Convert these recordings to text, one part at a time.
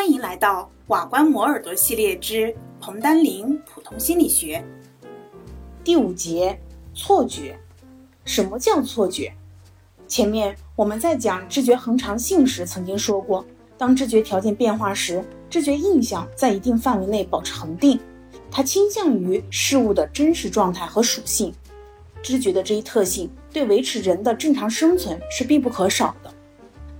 欢迎来到瓦官磨耳朵系列之彭丹林普通心理学第五节错觉。什么叫错觉？前面我们在讲知觉恒常性时曾经说过，当知觉条件变化时，知觉印象在一定范围内保持恒定，它倾向于事物的真实状态和属性。知觉的这一特性对维持人的正常生存是必不可少的。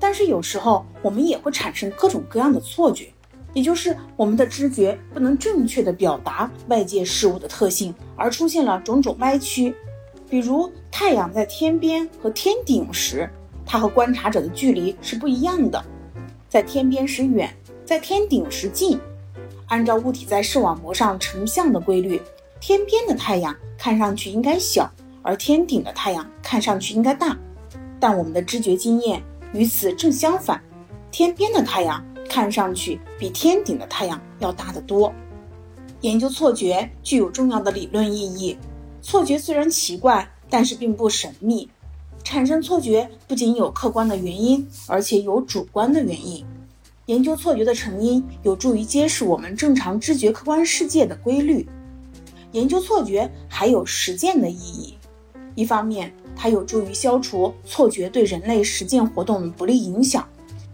但是有时候我们也会产生各种各样的错觉，也就是我们的知觉不能正确的表达外界事物的特性，而出现了种种歪曲。比如太阳在天边和天顶时，它和观察者的距离是不一样的，在天边时远，在天顶时近。按照物体在视网膜上成像的规律，天边的太阳看上去应该小，而天顶的太阳看上去应该大。但我们的知觉经验。与此正相反，天边的太阳看上去比天顶的太阳要大得多。研究错觉具有重要的理论意义。错觉虽然奇怪，但是并不神秘。产生错觉不仅有客观的原因，而且有主观的原因。研究错觉的成因，有助于揭示我们正常知觉客观世界的规律。研究错觉还有实践的意义。一方面，它有助于消除错觉对人类实践活动的不利影响，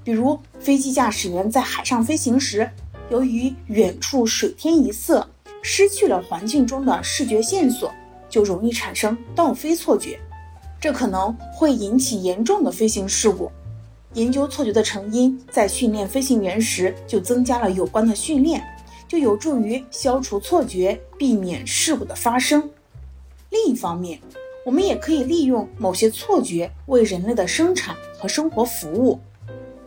比如飞机驾驶员在海上飞行时，由于远处水天一色，失去了环境中的视觉线索，就容易产生倒飞错觉，这可能会引起严重的飞行事故。研究错觉的成因，在训练飞行员时就增加了有关的训练，就有助于消除错觉，避免事故的发生。另一方面，我们也可以利用某些错觉为人类的生产和生活服务，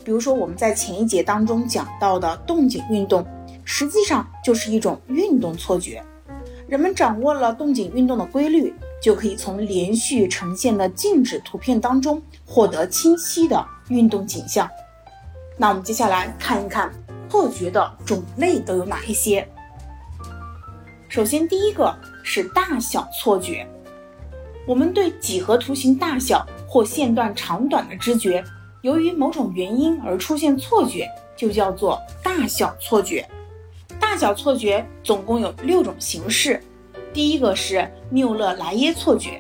比如说我们在前一节当中讲到的动景运动，实际上就是一种运动错觉。人们掌握了动景运动的规律，就可以从连续呈现的静止图片当中获得清晰的运动景象。那我们接下来看一看错觉的种类都有哪一些。首先，第一个是大小错觉。我们对几何图形大小或线段长短的知觉，由于某种原因而出现错觉，就叫做大小错觉。大小错觉总共有六种形式。第一个是缪勒莱耶错觉。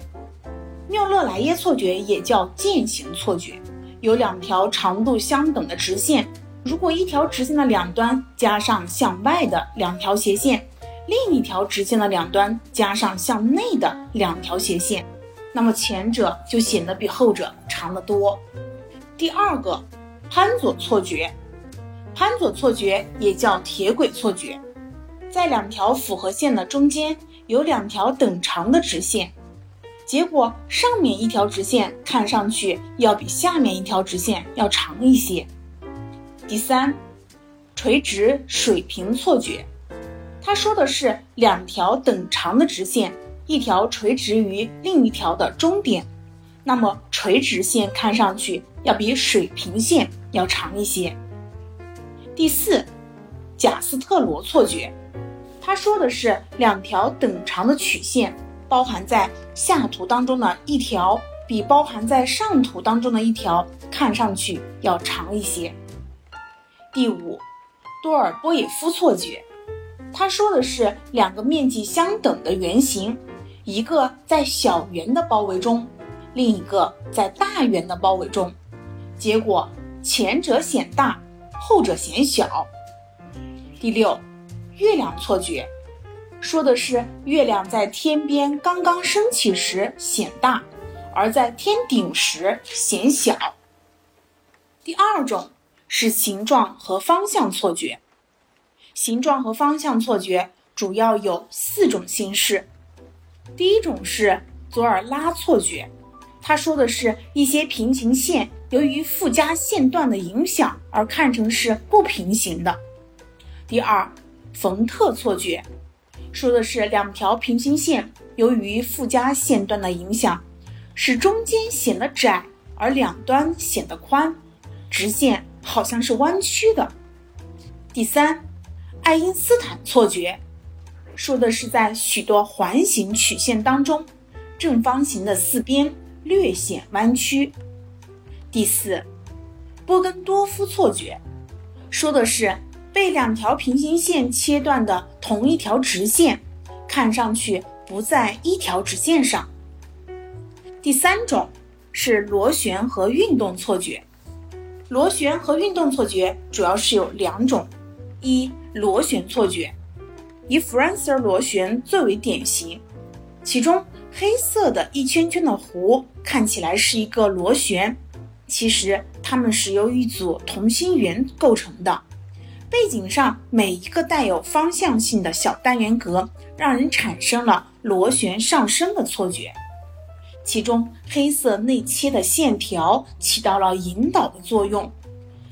缪勒莱耶错觉也叫渐行错觉，有两条长度相等的直线，如果一条直线的两端加上向外的两条斜线，另一条直线的两端加上向内的两条斜线。那么前者就显得比后者长得多。第二个，潘左错觉，潘左错觉也叫铁轨错觉，在两条复合线的中间有两条等长的直线，结果上面一条直线看上去要比下面一条直线要长一些。第三，垂直水平错觉，它说的是两条等长的直线。一条垂直于另一条的中点，那么垂直线看上去要比水平线要长一些。第四，贾斯特罗错觉，他说的是两条等长的曲线包含在下图当中的一条比包含在上图当中的一条看上去要长一些。第五，多尔波耶夫错觉，他说的是两个面积相等的圆形。一个在小圆的包围中，另一个在大圆的包围中，结果前者显大，后者显小。第六，月亮错觉，说的是月亮在天边刚刚升起时显大，而在天顶时显小。第二种是形状和方向错觉，形状和方向错觉主要有四种形式。第一种是左尔拉错觉，他说的是一些平行线由于附加线段的影响而看成是不平行的。第二，冯特错觉，说的是两条平行线由于附加线段的影响，使中间显得窄，而两端显得宽，直线好像是弯曲的。第三，爱因斯坦错觉。说的是在许多环形曲线当中，正方形的四边略显弯曲。第四，波根多夫错觉，说的是被两条平行线切断的同一条直线，看上去不在一条直线上。第三种是螺旋和运动错觉。螺旋和运动错觉主要是有两种：一、螺旋错觉，以 Fraser 螺旋最为典型，其中黑色的一圈圈的弧看起来是一个螺旋，其实它们是由一组同心圆构成的。背景上每一个带有方向性的小单元格，让人产生了螺旋上升的错觉。其中黑色内切的线条起到了引导的作用，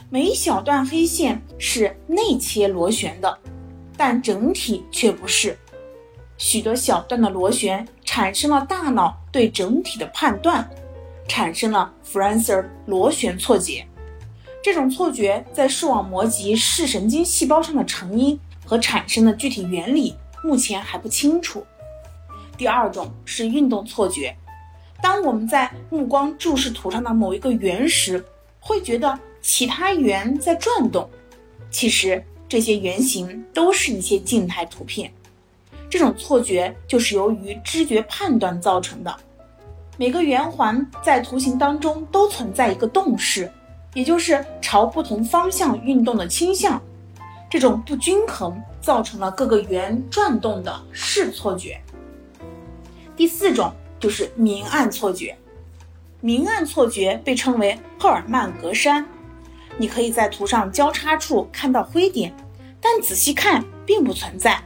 每一小段黑线是内切螺旋的，但整体却不是。许多小段的螺旋产生了大脑对整体的判断，产生了 Fraser 螺旋错觉。这种错觉在视网膜及视神经细胞上的成因和产生的具体原理目前还不清楚。第二种是运动错觉。当我们在目光注视图上的某一个圆时，会觉得其他圆在转动。其实这些圆形都是一些静态图片。这种错觉就是由于知觉判断造成的。每个圆环在图形当中都存在一个动势，也就是朝不同方向运动的倾向。这种不均衡造成了各个圆转动的视错觉。第四种。就是明暗错觉，明暗错觉被称为赫尔曼格栅。你可以在图上交叉处看到灰点，但仔细看并不存在。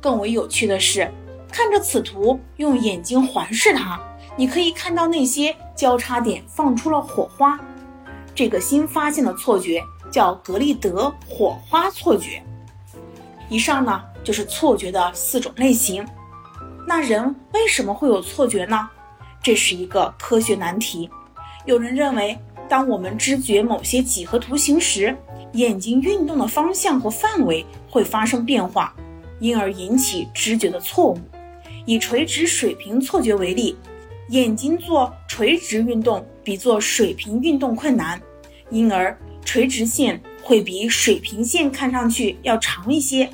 更为有趣的是，看着此图，用眼睛环视它，你可以看到那些交叉点放出了火花。这个新发现的错觉叫格利德火花错觉。以上呢就是错觉的四种类型。那人为什么会有错觉呢？这是一个科学难题。有人认为，当我们知觉某些几何图形时，眼睛运动的方向和范围会发生变化，因而引起知觉的错误。以垂直水平错觉为例，眼睛做垂直运动比做水平运动困难，因而垂直线会比水平线看上去要长一些。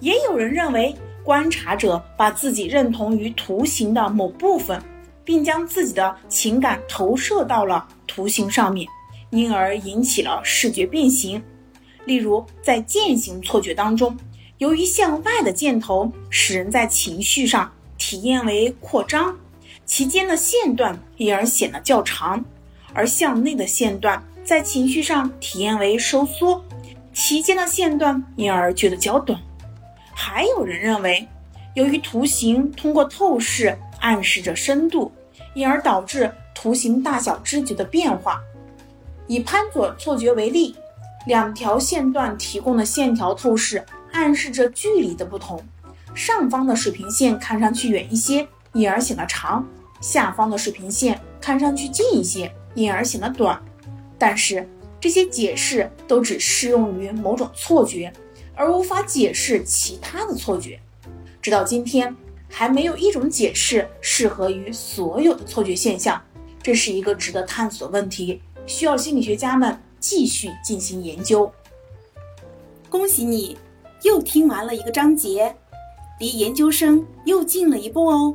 也有人认为。观察者把自己认同于图形的某部分，并将自己的情感投射到了图形上面，因而引起了视觉变形。例如，在渐行错觉当中，由于向外的箭头使人在情绪上体验为扩张，其间的线段因而显得较长；而向内的线段在情绪上体验为收缩，其间的线段因而觉得较短。还有人认为，由于图形通过透视暗示着深度，因而导致图形大小知觉的变化。以潘佐错觉为例，两条线段提供的线条透视暗示着距离的不同，上方的水平线看上去远一些，因而显得长；下方的水平线看上去近一些，因而显得短。但是这些解释都只适用于某种错觉。而无法解释其他的错觉，直到今天还没有一种解释适合于所有的错觉现象。这是一个值得探索问题，需要心理学家们继续进行研究。恭喜你，又听完了一个章节，离研究生又近了一步哦。